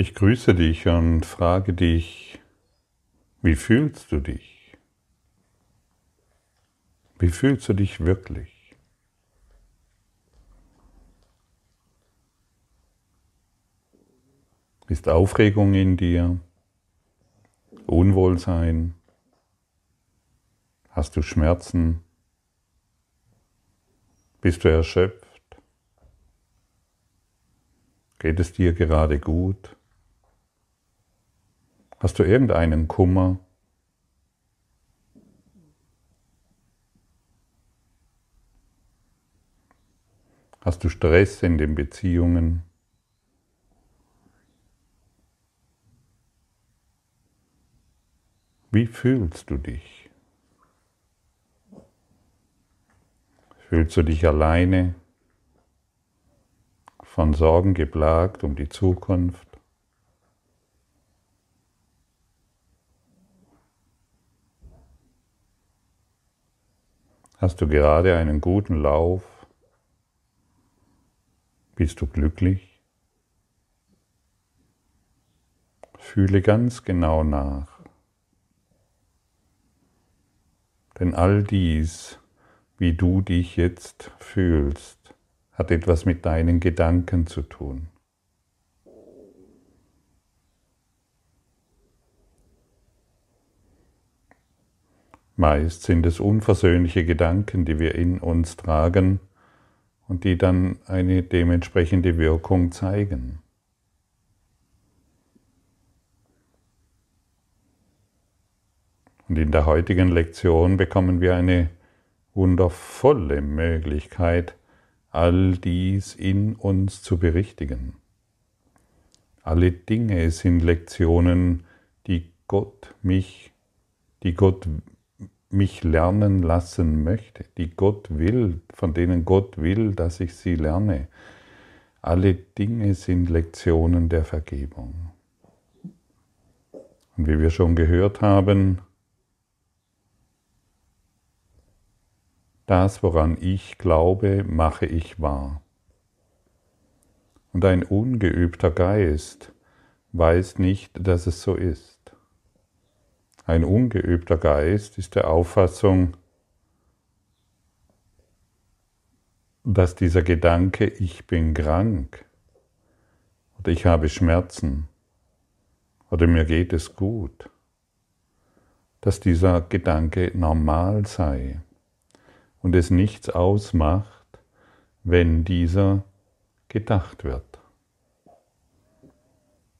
Ich grüße dich und frage dich, wie fühlst du dich? Wie fühlst du dich wirklich? Ist Aufregung in dir? Unwohlsein? Hast du Schmerzen? Bist du erschöpft? Geht es dir gerade gut? Hast du irgendeinen Kummer? Hast du Stress in den Beziehungen? Wie fühlst du dich? Fühlst du dich alleine, von Sorgen geplagt um die Zukunft? Hast du gerade einen guten Lauf? Bist du glücklich? Fühle ganz genau nach. Denn all dies, wie du dich jetzt fühlst, hat etwas mit deinen Gedanken zu tun. Meist sind es unversöhnliche Gedanken, die wir in uns tragen und die dann eine dementsprechende Wirkung zeigen. Und in der heutigen Lektion bekommen wir eine wundervolle Möglichkeit, all dies in uns zu berichtigen. Alle Dinge sind Lektionen, die Gott mich, die Gott mich lernen lassen möchte, die Gott will, von denen Gott will, dass ich sie lerne. Alle Dinge sind Lektionen der Vergebung. Und wie wir schon gehört haben, das, woran ich glaube, mache ich wahr. Und ein ungeübter Geist weiß nicht, dass es so ist. Ein ungeübter Geist ist der Auffassung, dass dieser Gedanke, ich bin krank oder ich habe Schmerzen oder mir geht es gut, dass dieser Gedanke normal sei und es nichts ausmacht, wenn dieser gedacht wird.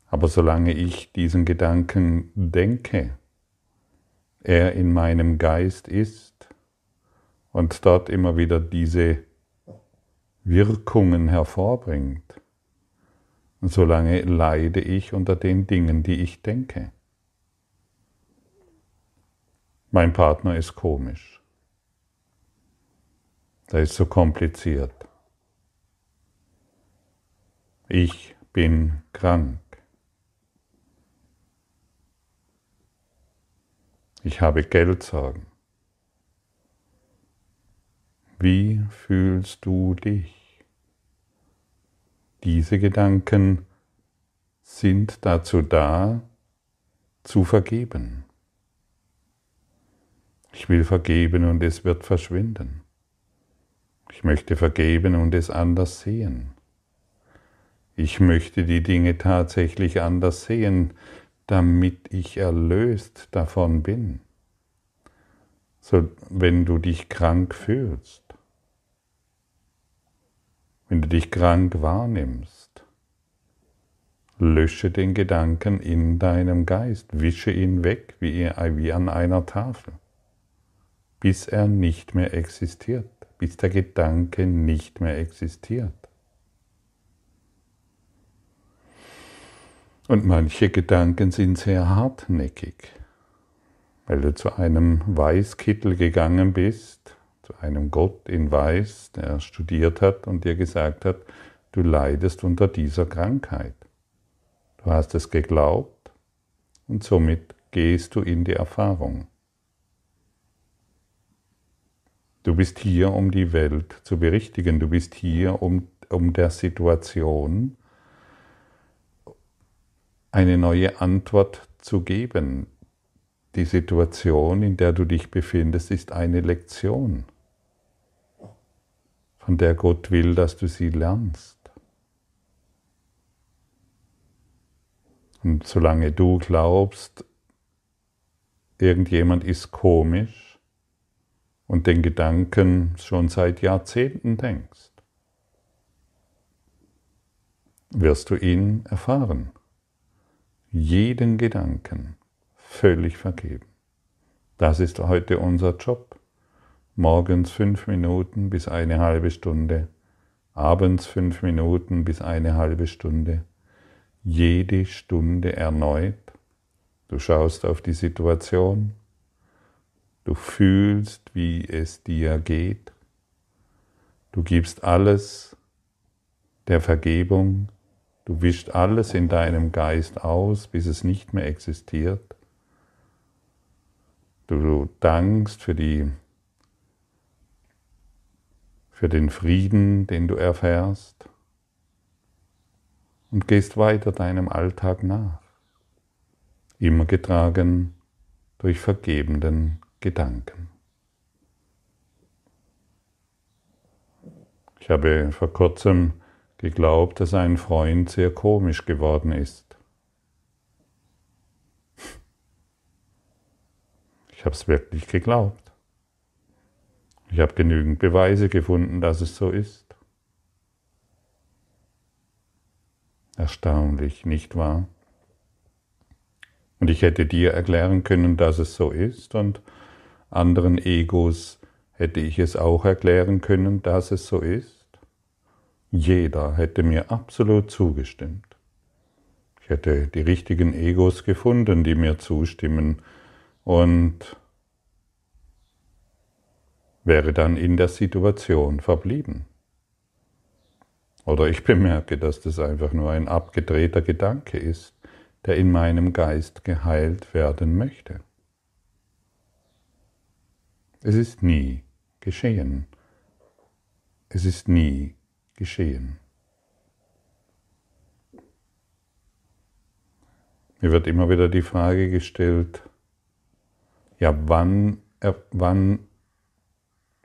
Aber solange ich diesen Gedanken denke, er in meinem Geist ist und dort immer wieder diese Wirkungen hervorbringt. Solange leide ich unter den Dingen, die ich denke. Mein Partner ist komisch. Er ist so kompliziert. Ich bin krank. Ich habe Geldsorgen. Wie fühlst du dich? Diese Gedanken sind dazu da, zu vergeben. Ich will vergeben und es wird verschwinden. Ich möchte vergeben und es anders sehen. Ich möchte die Dinge tatsächlich anders sehen, damit ich erlöst davon bin. So, wenn du dich krank fühlst, wenn du dich krank wahrnimmst, lösche den Gedanken in deinem Geist, wische ihn weg wie, wie an einer Tafel, bis er nicht mehr existiert, bis der Gedanke nicht mehr existiert. Und manche Gedanken sind sehr hartnäckig, weil du zu einem Weißkittel gegangen bist, zu einem Gott in Weiß, der studiert hat und dir gesagt hat, du leidest unter dieser Krankheit. Du hast es geglaubt und somit gehst du in die Erfahrung. Du bist hier, um die Welt zu berichtigen. Du bist hier, um, um der Situation eine neue Antwort zu geben. Die Situation, in der du dich befindest, ist eine Lektion, von der Gott will, dass du sie lernst. Und solange du glaubst, irgendjemand ist komisch und den Gedanken schon seit Jahrzehnten denkst, wirst du ihn erfahren. Jeden Gedanken völlig vergeben. Das ist heute unser Job. Morgens fünf Minuten bis eine halbe Stunde, abends fünf Minuten bis eine halbe Stunde, jede Stunde erneut. Du schaust auf die Situation, du fühlst, wie es dir geht, du gibst alles der Vergebung, du wischst alles in deinem Geist aus, bis es nicht mehr existiert. Du dankst für die für den Frieden, den du erfährst und gehst weiter deinem Alltag nach, immer getragen durch vergebenden Gedanken. Ich habe vor kurzem geglaubt, dass ein Freund sehr komisch geworden ist. Ich habe es wirklich geglaubt. Ich habe genügend Beweise gefunden, dass es so ist. Erstaunlich, nicht wahr? Und ich hätte dir erklären können, dass es so ist, und anderen Egos hätte ich es auch erklären können, dass es so ist. Jeder hätte mir absolut zugestimmt. Ich hätte die richtigen Egos gefunden, die mir zustimmen und wäre dann in der Situation verblieben. Oder ich bemerke, dass das einfach nur ein abgedrehter Gedanke ist, der in meinem Geist geheilt werden möchte. Es ist nie geschehen. Es ist nie geschehen. Mir wird immer wieder die Frage gestellt, ja, wann, wann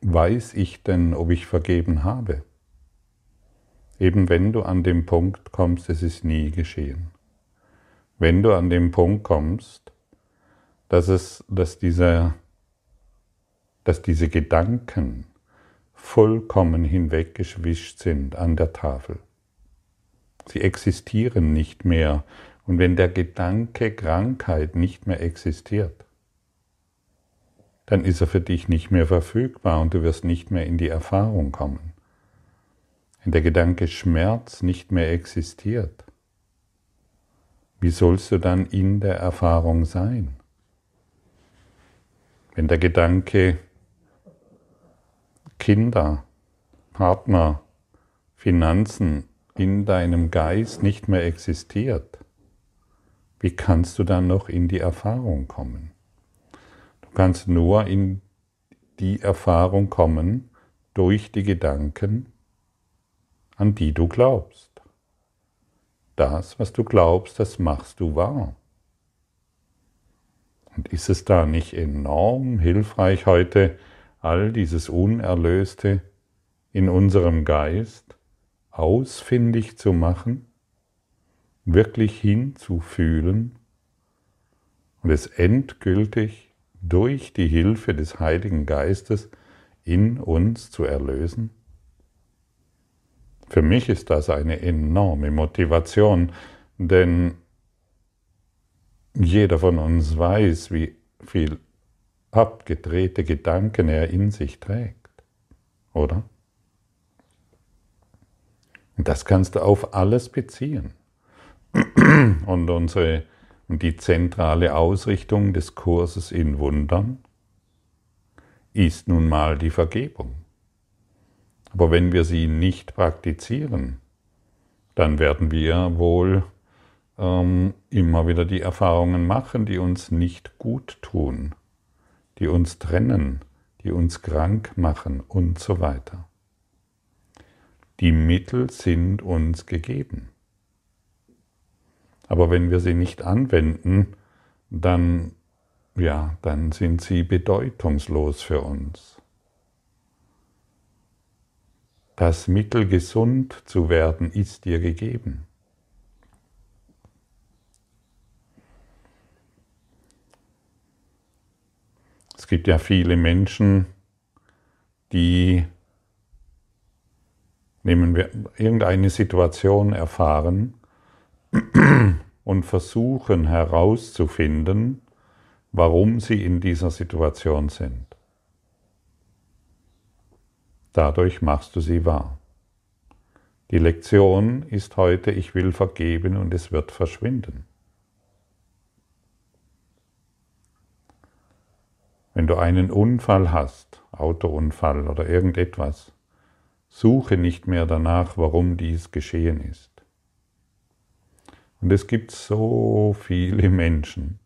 weiß ich denn, ob ich vergeben habe? Eben wenn du an den Punkt kommst, es ist nie geschehen. Wenn du an den Punkt kommst, dass, es, dass, diese, dass diese Gedanken vollkommen hinweggeschwischt sind an der Tafel. Sie existieren nicht mehr. Und wenn der Gedanke Krankheit nicht mehr existiert, dann ist er für dich nicht mehr verfügbar und du wirst nicht mehr in die Erfahrung kommen wenn der Gedanke Schmerz nicht mehr existiert, wie sollst du dann in der Erfahrung sein? Wenn der Gedanke Kinder, Partner, Finanzen in deinem Geist nicht mehr existiert, wie kannst du dann noch in die Erfahrung kommen? Du kannst nur in die Erfahrung kommen durch die Gedanken, an die du glaubst. Das, was du glaubst, das machst du wahr. Und ist es da nicht enorm hilfreich heute, all dieses Unerlöste in unserem Geist ausfindig zu machen, wirklich hinzufühlen und es endgültig durch die Hilfe des Heiligen Geistes in uns zu erlösen? Für mich ist das eine enorme Motivation, denn jeder von uns weiß, wie viel abgedrehte Gedanken er in sich trägt, oder? Und das kannst du auf alles beziehen. Und unsere die zentrale Ausrichtung des Kurses in Wundern ist nun mal die Vergebung. Aber wenn wir sie nicht praktizieren, dann werden wir wohl ähm, immer wieder die Erfahrungen machen, die uns nicht gut tun, die uns trennen, die uns krank machen und so weiter. Die Mittel sind uns gegeben. Aber wenn wir sie nicht anwenden, dann, ja, dann sind sie bedeutungslos für uns. Das Mittel gesund zu werden ist dir gegeben. Es gibt ja viele Menschen, die nehmen wir irgendeine Situation erfahren und versuchen herauszufinden, warum sie in dieser Situation sind. Dadurch machst du sie wahr. Die Lektion ist heute, ich will vergeben und es wird verschwinden. Wenn du einen Unfall hast, Autounfall oder irgendetwas, suche nicht mehr danach, warum dies geschehen ist. Und es gibt so viele Menschen,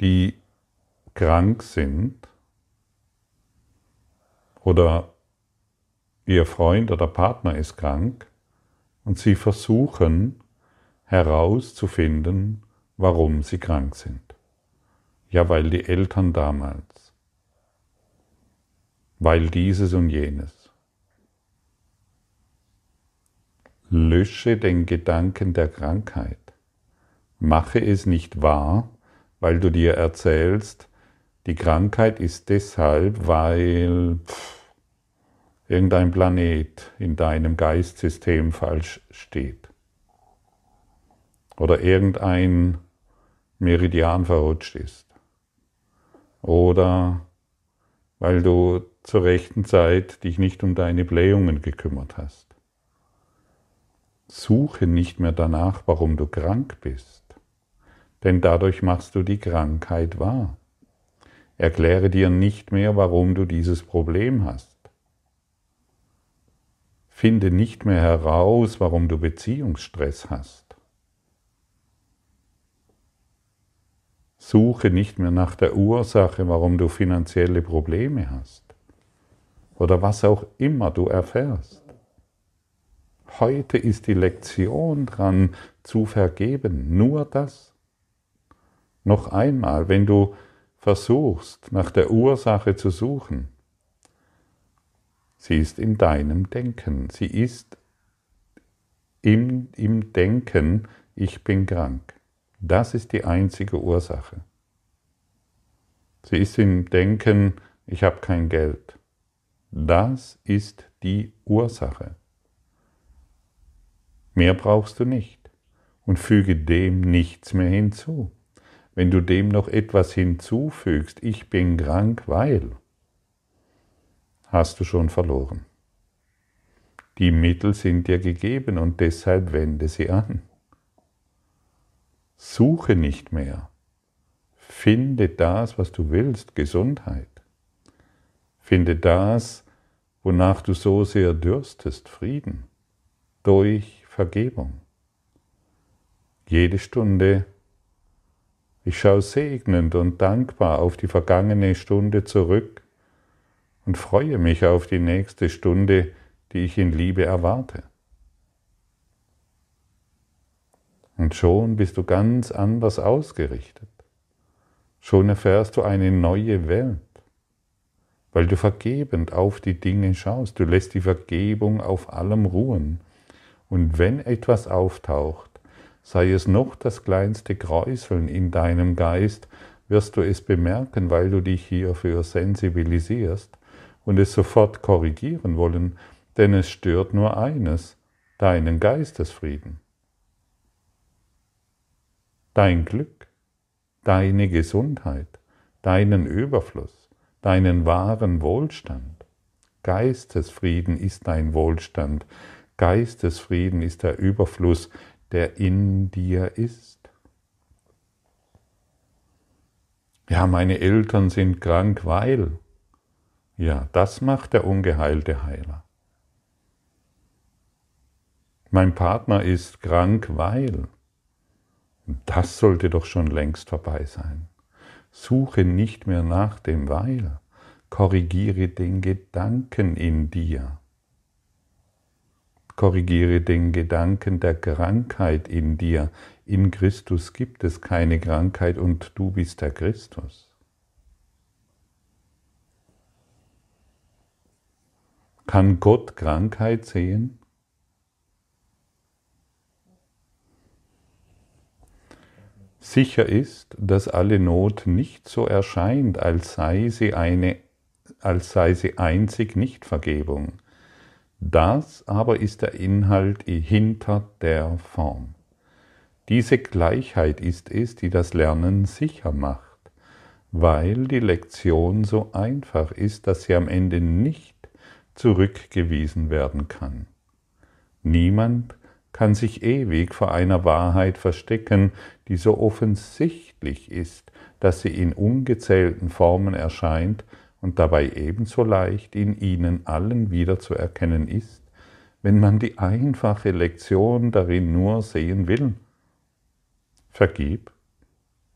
die krank sind oder ihr Freund oder Partner ist krank und sie versuchen herauszufinden, warum sie krank sind. Ja, weil die Eltern damals, weil dieses und jenes. Lösche den Gedanken der Krankheit. Mache es nicht wahr, weil du dir erzählst, die Krankheit ist deshalb, weil pff, irgendein Planet in deinem Geistsystem falsch steht. Oder irgendein Meridian verrutscht ist oder weil du zur rechten Zeit dich nicht um deine Blähungen gekümmert hast. Suche nicht mehr danach, warum du krank bist, denn dadurch machst du die Krankheit wahr. Erkläre dir nicht mehr, warum du dieses Problem hast. Finde nicht mehr heraus, warum du Beziehungsstress hast. Suche nicht mehr nach der Ursache, warum du finanzielle Probleme hast oder was auch immer du erfährst. Heute ist die Lektion dran zu vergeben, nur das. Noch einmal, wenn du versuchst, nach der Ursache zu suchen, sie ist in deinem Denken, sie ist im, im Denken, ich bin krank. Das ist die einzige Ursache. Sie ist im Denken, ich habe kein Geld. Das ist die Ursache. Mehr brauchst du nicht und füge dem nichts mehr hinzu. Wenn du dem noch etwas hinzufügst, ich bin krank, weil, hast du schon verloren. Die Mittel sind dir gegeben und deshalb wende sie an. Suche nicht mehr. Finde das, was du willst, Gesundheit. Finde das, wonach du so sehr dürstest, Frieden, durch Vergebung. Jede Stunde, ich schaue segnend und dankbar auf die vergangene Stunde zurück und freue mich auf die nächste Stunde, die ich in Liebe erwarte. Und schon bist du ganz anders ausgerichtet. Schon erfährst du eine neue Welt, weil du vergebend auf die Dinge schaust. Du lässt die Vergebung auf allem ruhen. Und wenn etwas auftaucht, sei es noch das kleinste Kräuseln in deinem Geist, wirst du es bemerken, weil du dich hierfür sensibilisierst und es sofort korrigieren wollen, denn es stört nur eines, deinen Geistesfrieden dein Glück, deine Gesundheit, deinen Überfluss, deinen wahren Wohlstand. Geistesfrieden ist dein Wohlstand. Geistesfrieden ist der Überfluss, der in dir ist. Ja, meine Eltern sind krank, weil. Ja, das macht der ungeheilte Heiler. Mein Partner ist krank, weil. Das sollte doch schon längst vorbei sein. Suche nicht mehr nach dem Weil, korrigiere den Gedanken in dir. Korrigiere den Gedanken der Krankheit in dir. In Christus gibt es keine Krankheit und du bist der Christus. Kann Gott Krankheit sehen? Sicher ist, dass alle Not nicht so erscheint, als sei sie eine, als sei sie einzig Nichtvergebung. Das aber ist der Inhalt hinter der Form. Diese Gleichheit ist es, die das Lernen sicher macht, weil die Lektion so einfach ist, dass sie am Ende nicht zurückgewiesen werden kann. Niemand kann sich ewig vor einer Wahrheit verstecken, die so offensichtlich ist, dass sie in ungezählten Formen erscheint und dabei ebenso leicht in ihnen allen wiederzuerkennen ist, wenn man die einfache Lektion darin nur sehen will. Vergib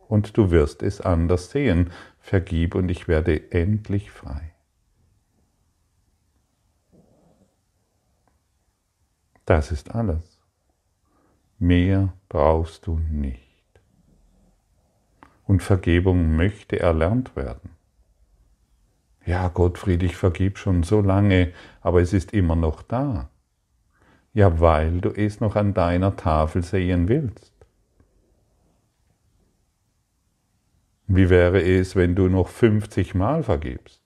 und du wirst es anders sehen. Vergib und ich werde endlich frei. Das ist alles. Mehr brauchst du nicht. Und Vergebung möchte erlernt werden. Ja, Gottfried, ich vergib schon so lange, aber es ist immer noch da. Ja, weil du es noch an deiner Tafel sehen willst. Wie wäre es, wenn du noch 50 Mal vergibst?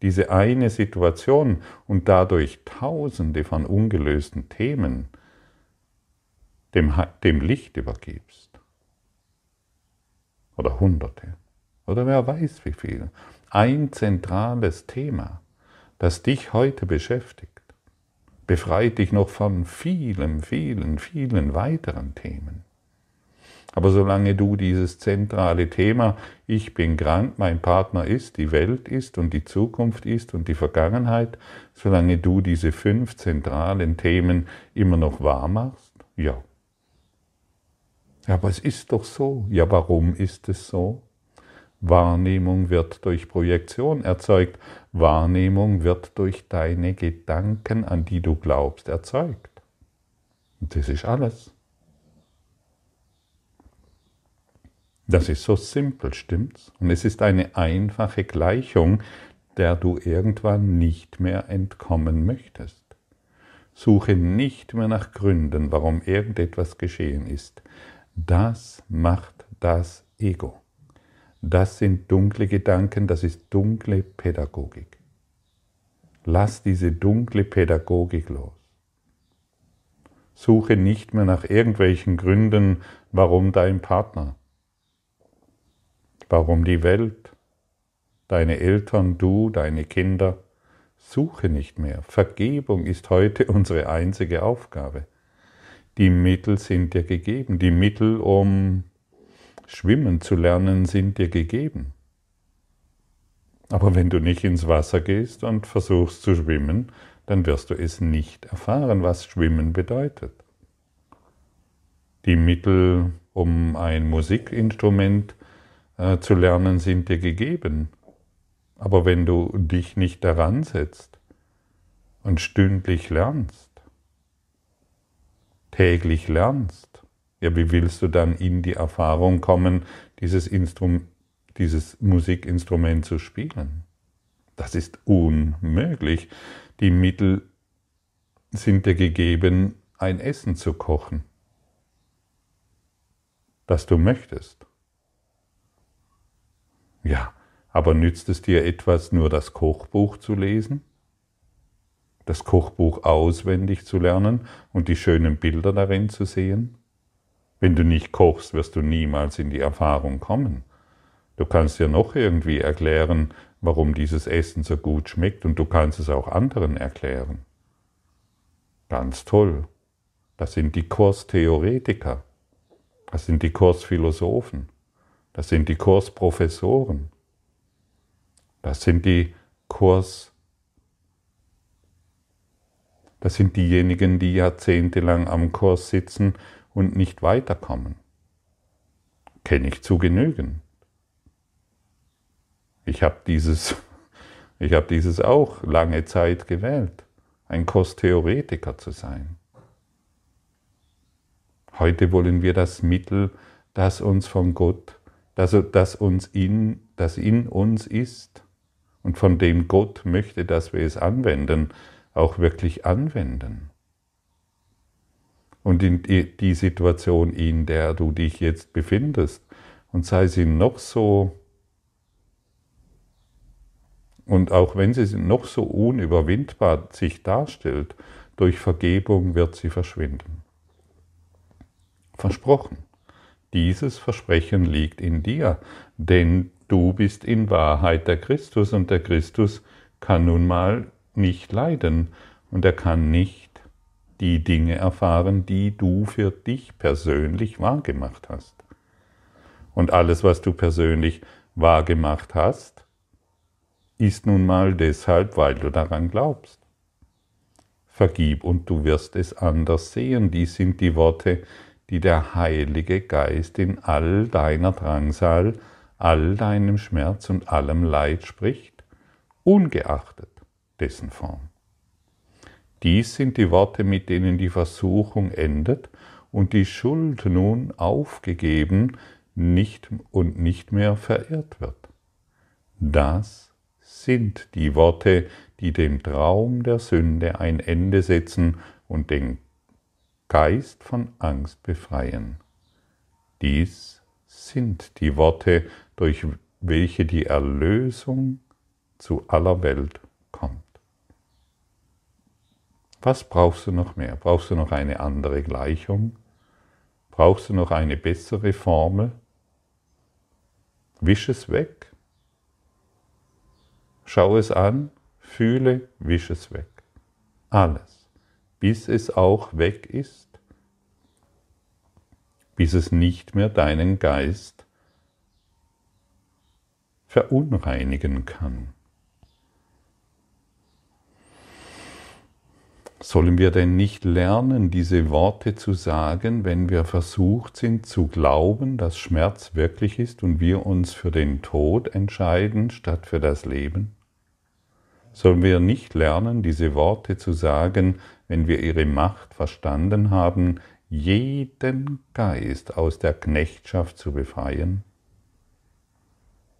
Diese eine Situation und dadurch tausende von ungelösten Themen, dem, dem Licht übergibst. Oder Hunderte. Oder wer weiß wie viel. Ein zentrales Thema, das dich heute beschäftigt, befreit dich noch von vielen, vielen, vielen weiteren Themen. Aber solange du dieses zentrale Thema, ich bin krank, mein Partner ist, die Welt ist und die Zukunft ist und die Vergangenheit, solange du diese fünf zentralen Themen immer noch wahr machst, ja, ja, aber es ist doch so. Ja, warum ist es so? Wahrnehmung wird durch Projektion erzeugt. Wahrnehmung wird durch deine Gedanken, an die du glaubst, erzeugt. Und das ist alles. Das ist so simpel, stimmt's? Und es ist eine einfache Gleichung, der du irgendwann nicht mehr entkommen möchtest. Suche nicht mehr nach Gründen, warum irgendetwas geschehen ist. Das macht das Ego. Das sind dunkle Gedanken, das ist dunkle Pädagogik. Lass diese dunkle Pädagogik los. Suche nicht mehr nach irgendwelchen Gründen, warum dein Partner, warum die Welt, deine Eltern, du, deine Kinder. Suche nicht mehr. Vergebung ist heute unsere einzige Aufgabe. Die Mittel sind dir gegeben. Die Mittel, um schwimmen zu lernen, sind dir gegeben. Aber wenn du nicht ins Wasser gehst und versuchst zu schwimmen, dann wirst du es nicht erfahren, was Schwimmen bedeutet. Die Mittel, um ein Musikinstrument äh, zu lernen, sind dir gegeben. Aber wenn du dich nicht daran setzt und stündlich lernst, täglich lernst, ja, wie willst du dann in die Erfahrung kommen, dieses, Instrum dieses Musikinstrument zu spielen? Das ist unmöglich. Die Mittel sind dir gegeben, ein Essen zu kochen, das du möchtest. Ja, aber nützt es dir etwas, nur das Kochbuch zu lesen? Das Kochbuch auswendig zu lernen und die schönen Bilder darin zu sehen? Wenn du nicht kochst, wirst du niemals in die Erfahrung kommen. Du kannst dir noch irgendwie erklären, warum dieses Essen so gut schmeckt und du kannst es auch anderen erklären. Ganz toll. Das sind die Kurstheoretiker. Das sind die Kursphilosophen. Das sind die Kursprofessoren. Das sind die Kurs das sind diejenigen, die jahrzehntelang am Kurs sitzen und nicht weiterkommen. Kenne ich zu genügen. Ich habe dieses, ich habe dieses auch lange Zeit gewählt, ein Kurstheoretiker zu sein. Heute wollen wir das Mittel, das uns von Gott, das, das, uns in, das in uns ist und von dem Gott möchte, dass wir es anwenden, auch wirklich anwenden. Und in die Situation, in der du dich jetzt befindest, und sei sie noch so, und auch wenn sie noch so unüberwindbar sich darstellt, durch Vergebung wird sie verschwinden. Versprochen. Dieses Versprechen liegt in dir, denn du bist in Wahrheit der Christus und der Christus kann nun mal nicht leiden und er kann nicht die Dinge erfahren, die du für dich persönlich wahrgemacht hast. Und alles, was du persönlich wahrgemacht hast, ist nun mal deshalb, weil du daran glaubst. Vergib und du wirst es anders sehen. Dies sind die Worte, die der Heilige Geist in all deiner Drangsal, all deinem Schmerz und allem Leid spricht, ungeachtet dessen Form. Dies sind die Worte, mit denen die Versuchung endet und die Schuld nun aufgegeben nicht und nicht mehr verehrt wird. Das sind die Worte, die dem Traum der Sünde ein Ende setzen und den Geist von Angst befreien. Dies sind die Worte, durch welche die Erlösung zu aller Welt kommt. Was brauchst du noch mehr? Brauchst du noch eine andere Gleichung? Brauchst du noch eine bessere Formel? Wisch es weg. Schau es an, fühle, wisch es weg. Alles, bis es auch weg ist, bis es nicht mehr deinen Geist verunreinigen kann. Sollen wir denn nicht lernen, diese Worte zu sagen, wenn wir versucht sind zu glauben, dass Schmerz wirklich ist und wir uns für den Tod entscheiden statt für das Leben? Sollen wir nicht lernen, diese Worte zu sagen, wenn wir ihre Macht verstanden haben, jeden Geist aus der Knechtschaft zu befreien?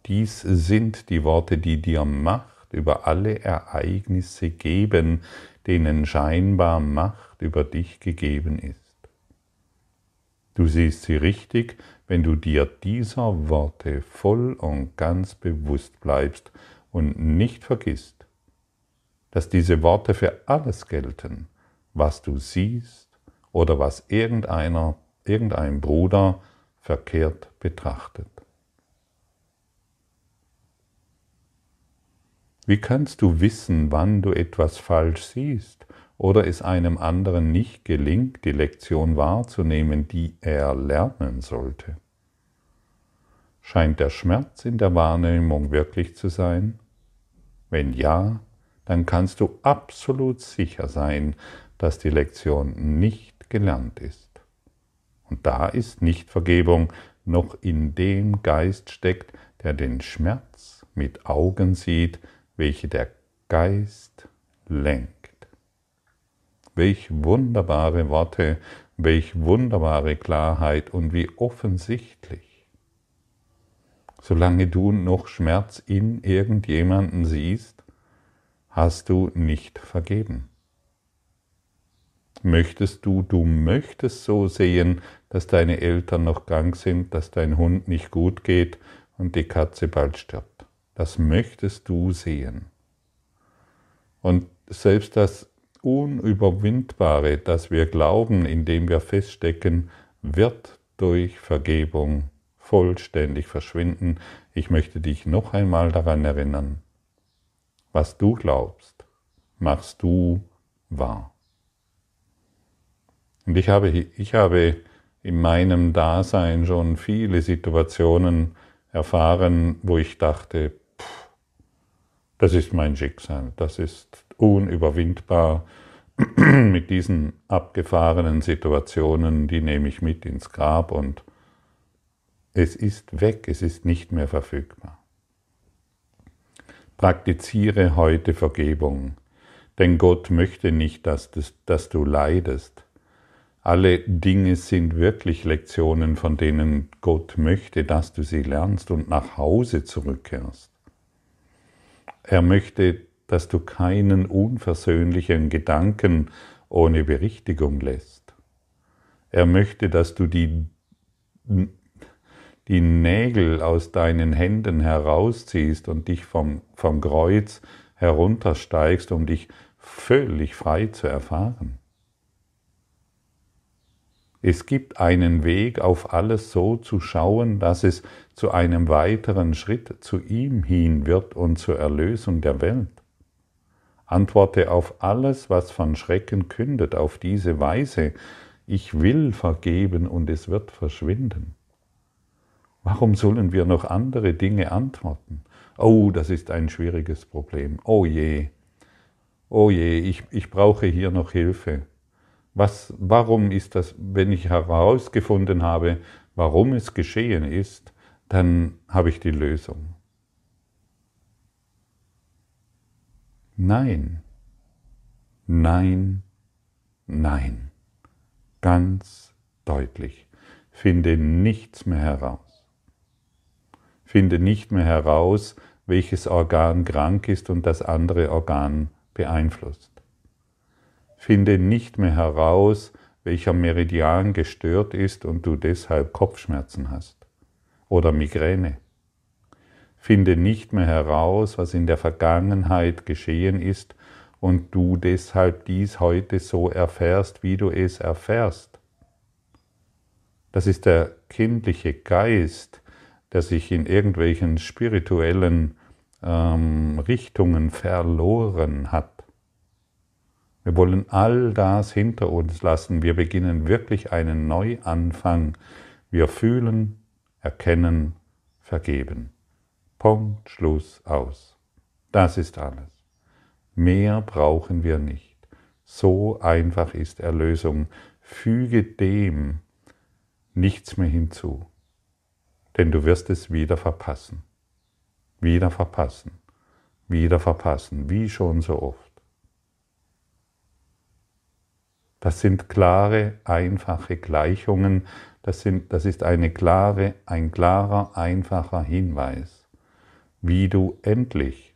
Dies sind die Worte, die dir Macht über alle Ereignisse geben, denen scheinbar Macht über dich gegeben ist. Du siehst sie richtig, wenn du dir dieser Worte voll und ganz bewusst bleibst und nicht vergisst, dass diese Worte für alles gelten, was du siehst oder was irgendeiner, irgendein Bruder verkehrt betrachtet. Wie kannst du wissen, wann du etwas falsch siehst oder es einem anderen nicht gelingt, die Lektion wahrzunehmen, die er lernen sollte? Scheint der Schmerz in der Wahrnehmung wirklich zu sein? Wenn ja, dann kannst du absolut sicher sein, dass die Lektion nicht gelernt ist. Und da ist nicht Vergebung noch in dem Geist steckt, der den Schmerz mit Augen sieht, welche der Geist lenkt. Welch wunderbare Worte, welch wunderbare Klarheit und wie offensichtlich. Solange du noch Schmerz in irgendjemanden siehst, hast du nicht vergeben. Möchtest du, du möchtest so sehen, dass deine Eltern noch krank sind, dass dein Hund nicht gut geht und die Katze bald stirbt. Das möchtest du sehen. Und selbst das Unüberwindbare, das wir glauben, indem wir feststecken, wird durch Vergebung vollständig verschwinden. Ich möchte dich noch einmal daran erinnern, was du glaubst, machst du wahr. Und ich habe, ich habe in meinem Dasein schon viele Situationen erfahren, wo ich dachte, das ist mein Schicksal, das ist unüberwindbar. mit diesen abgefahrenen Situationen, die nehme ich mit ins Grab und es ist weg, es ist nicht mehr verfügbar. Praktiziere heute Vergebung, denn Gott möchte nicht, dass, das, dass du leidest. Alle Dinge sind wirklich Lektionen, von denen Gott möchte, dass du sie lernst und nach Hause zurückkehrst. Er möchte, dass du keinen unversöhnlichen Gedanken ohne Berichtigung lässt. Er möchte, dass du die, die Nägel aus deinen Händen herausziehst und dich vom, vom Kreuz heruntersteigst, um dich völlig frei zu erfahren. Es gibt einen Weg, auf alles so zu schauen, dass es zu einem weiteren Schritt zu ihm hin wird und zur Erlösung der Welt. Antworte auf alles, was von Schrecken kündet, auf diese Weise, ich will vergeben und es wird verschwinden. Warum sollen wir noch andere Dinge antworten? Oh, das ist ein schwieriges Problem. Oh je, oh je, ich, ich brauche hier noch Hilfe. Was, warum ist das, wenn ich herausgefunden habe, warum es geschehen ist, dann habe ich die Lösung. Nein, nein, nein. Ganz deutlich. Finde nichts mehr heraus. Finde nicht mehr heraus, welches Organ krank ist und das andere Organ beeinflusst. Finde nicht mehr heraus, welcher Meridian gestört ist und du deshalb Kopfschmerzen hast oder Migräne. Finde nicht mehr heraus, was in der Vergangenheit geschehen ist und du deshalb dies heute so erfährst, wie du es erfährst. Das ist der kindliche Geist, der sich in irgendwelchen spirituellen ähm, Richtungen verloren hat. Wir wollen all das hinter uns lassen. Wir beginnen wirklich einen Neuanfang. Wir fühlen, erkennen, vergeben. Punkt, Schluss, aus. Das ist alles. Mehr brauchen wir nicht. So einfach ist Erlösung. Füge dem nichts mehr hinzu, denn du wirst es wieder verpassen. Wieder verpassen. Wieder verpassen, wie schon so oft. Das sind klare, einfache Gleichungen. Das, sind, das ist eine klare, ein klarer, einfacher Hinweis, wie du endlich,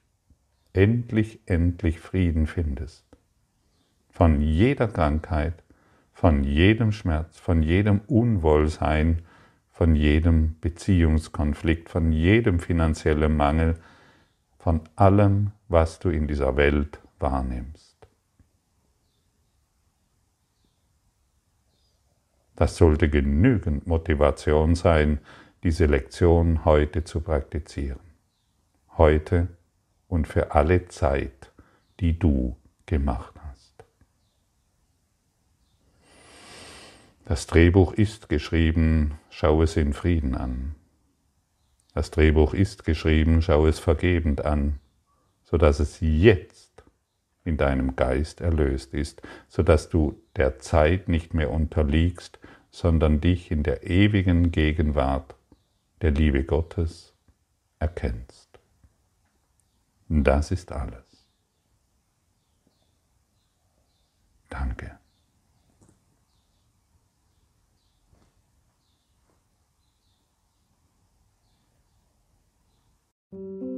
endlich, endlich Frieden findest. Von jeder Krankheit, von jedem Schmerz, von jedem Unwohlsein, von jedem Beziehungskonflikt, von jedem finanziellen Mangel, von allem, was du in dieser Welt wahrnimmst. Das sollte genügend Motivation sein, diese Lektion heute zu praktizieren. Heute und für alle Zeit, die du gemacht hast. Das Drehbuch ist geschrieben, schau es in Frieden an. Das Drehbuch ist geschrieben, schau es vergebend an, sodass es jetzt in deinem Geist erlöst ist, so dass du der Zeit nicht mehr unterliegst, sondern dich in der ewigen Gegenwart der Liebe Gottes erkennst. Das ist alles. Danke. Musik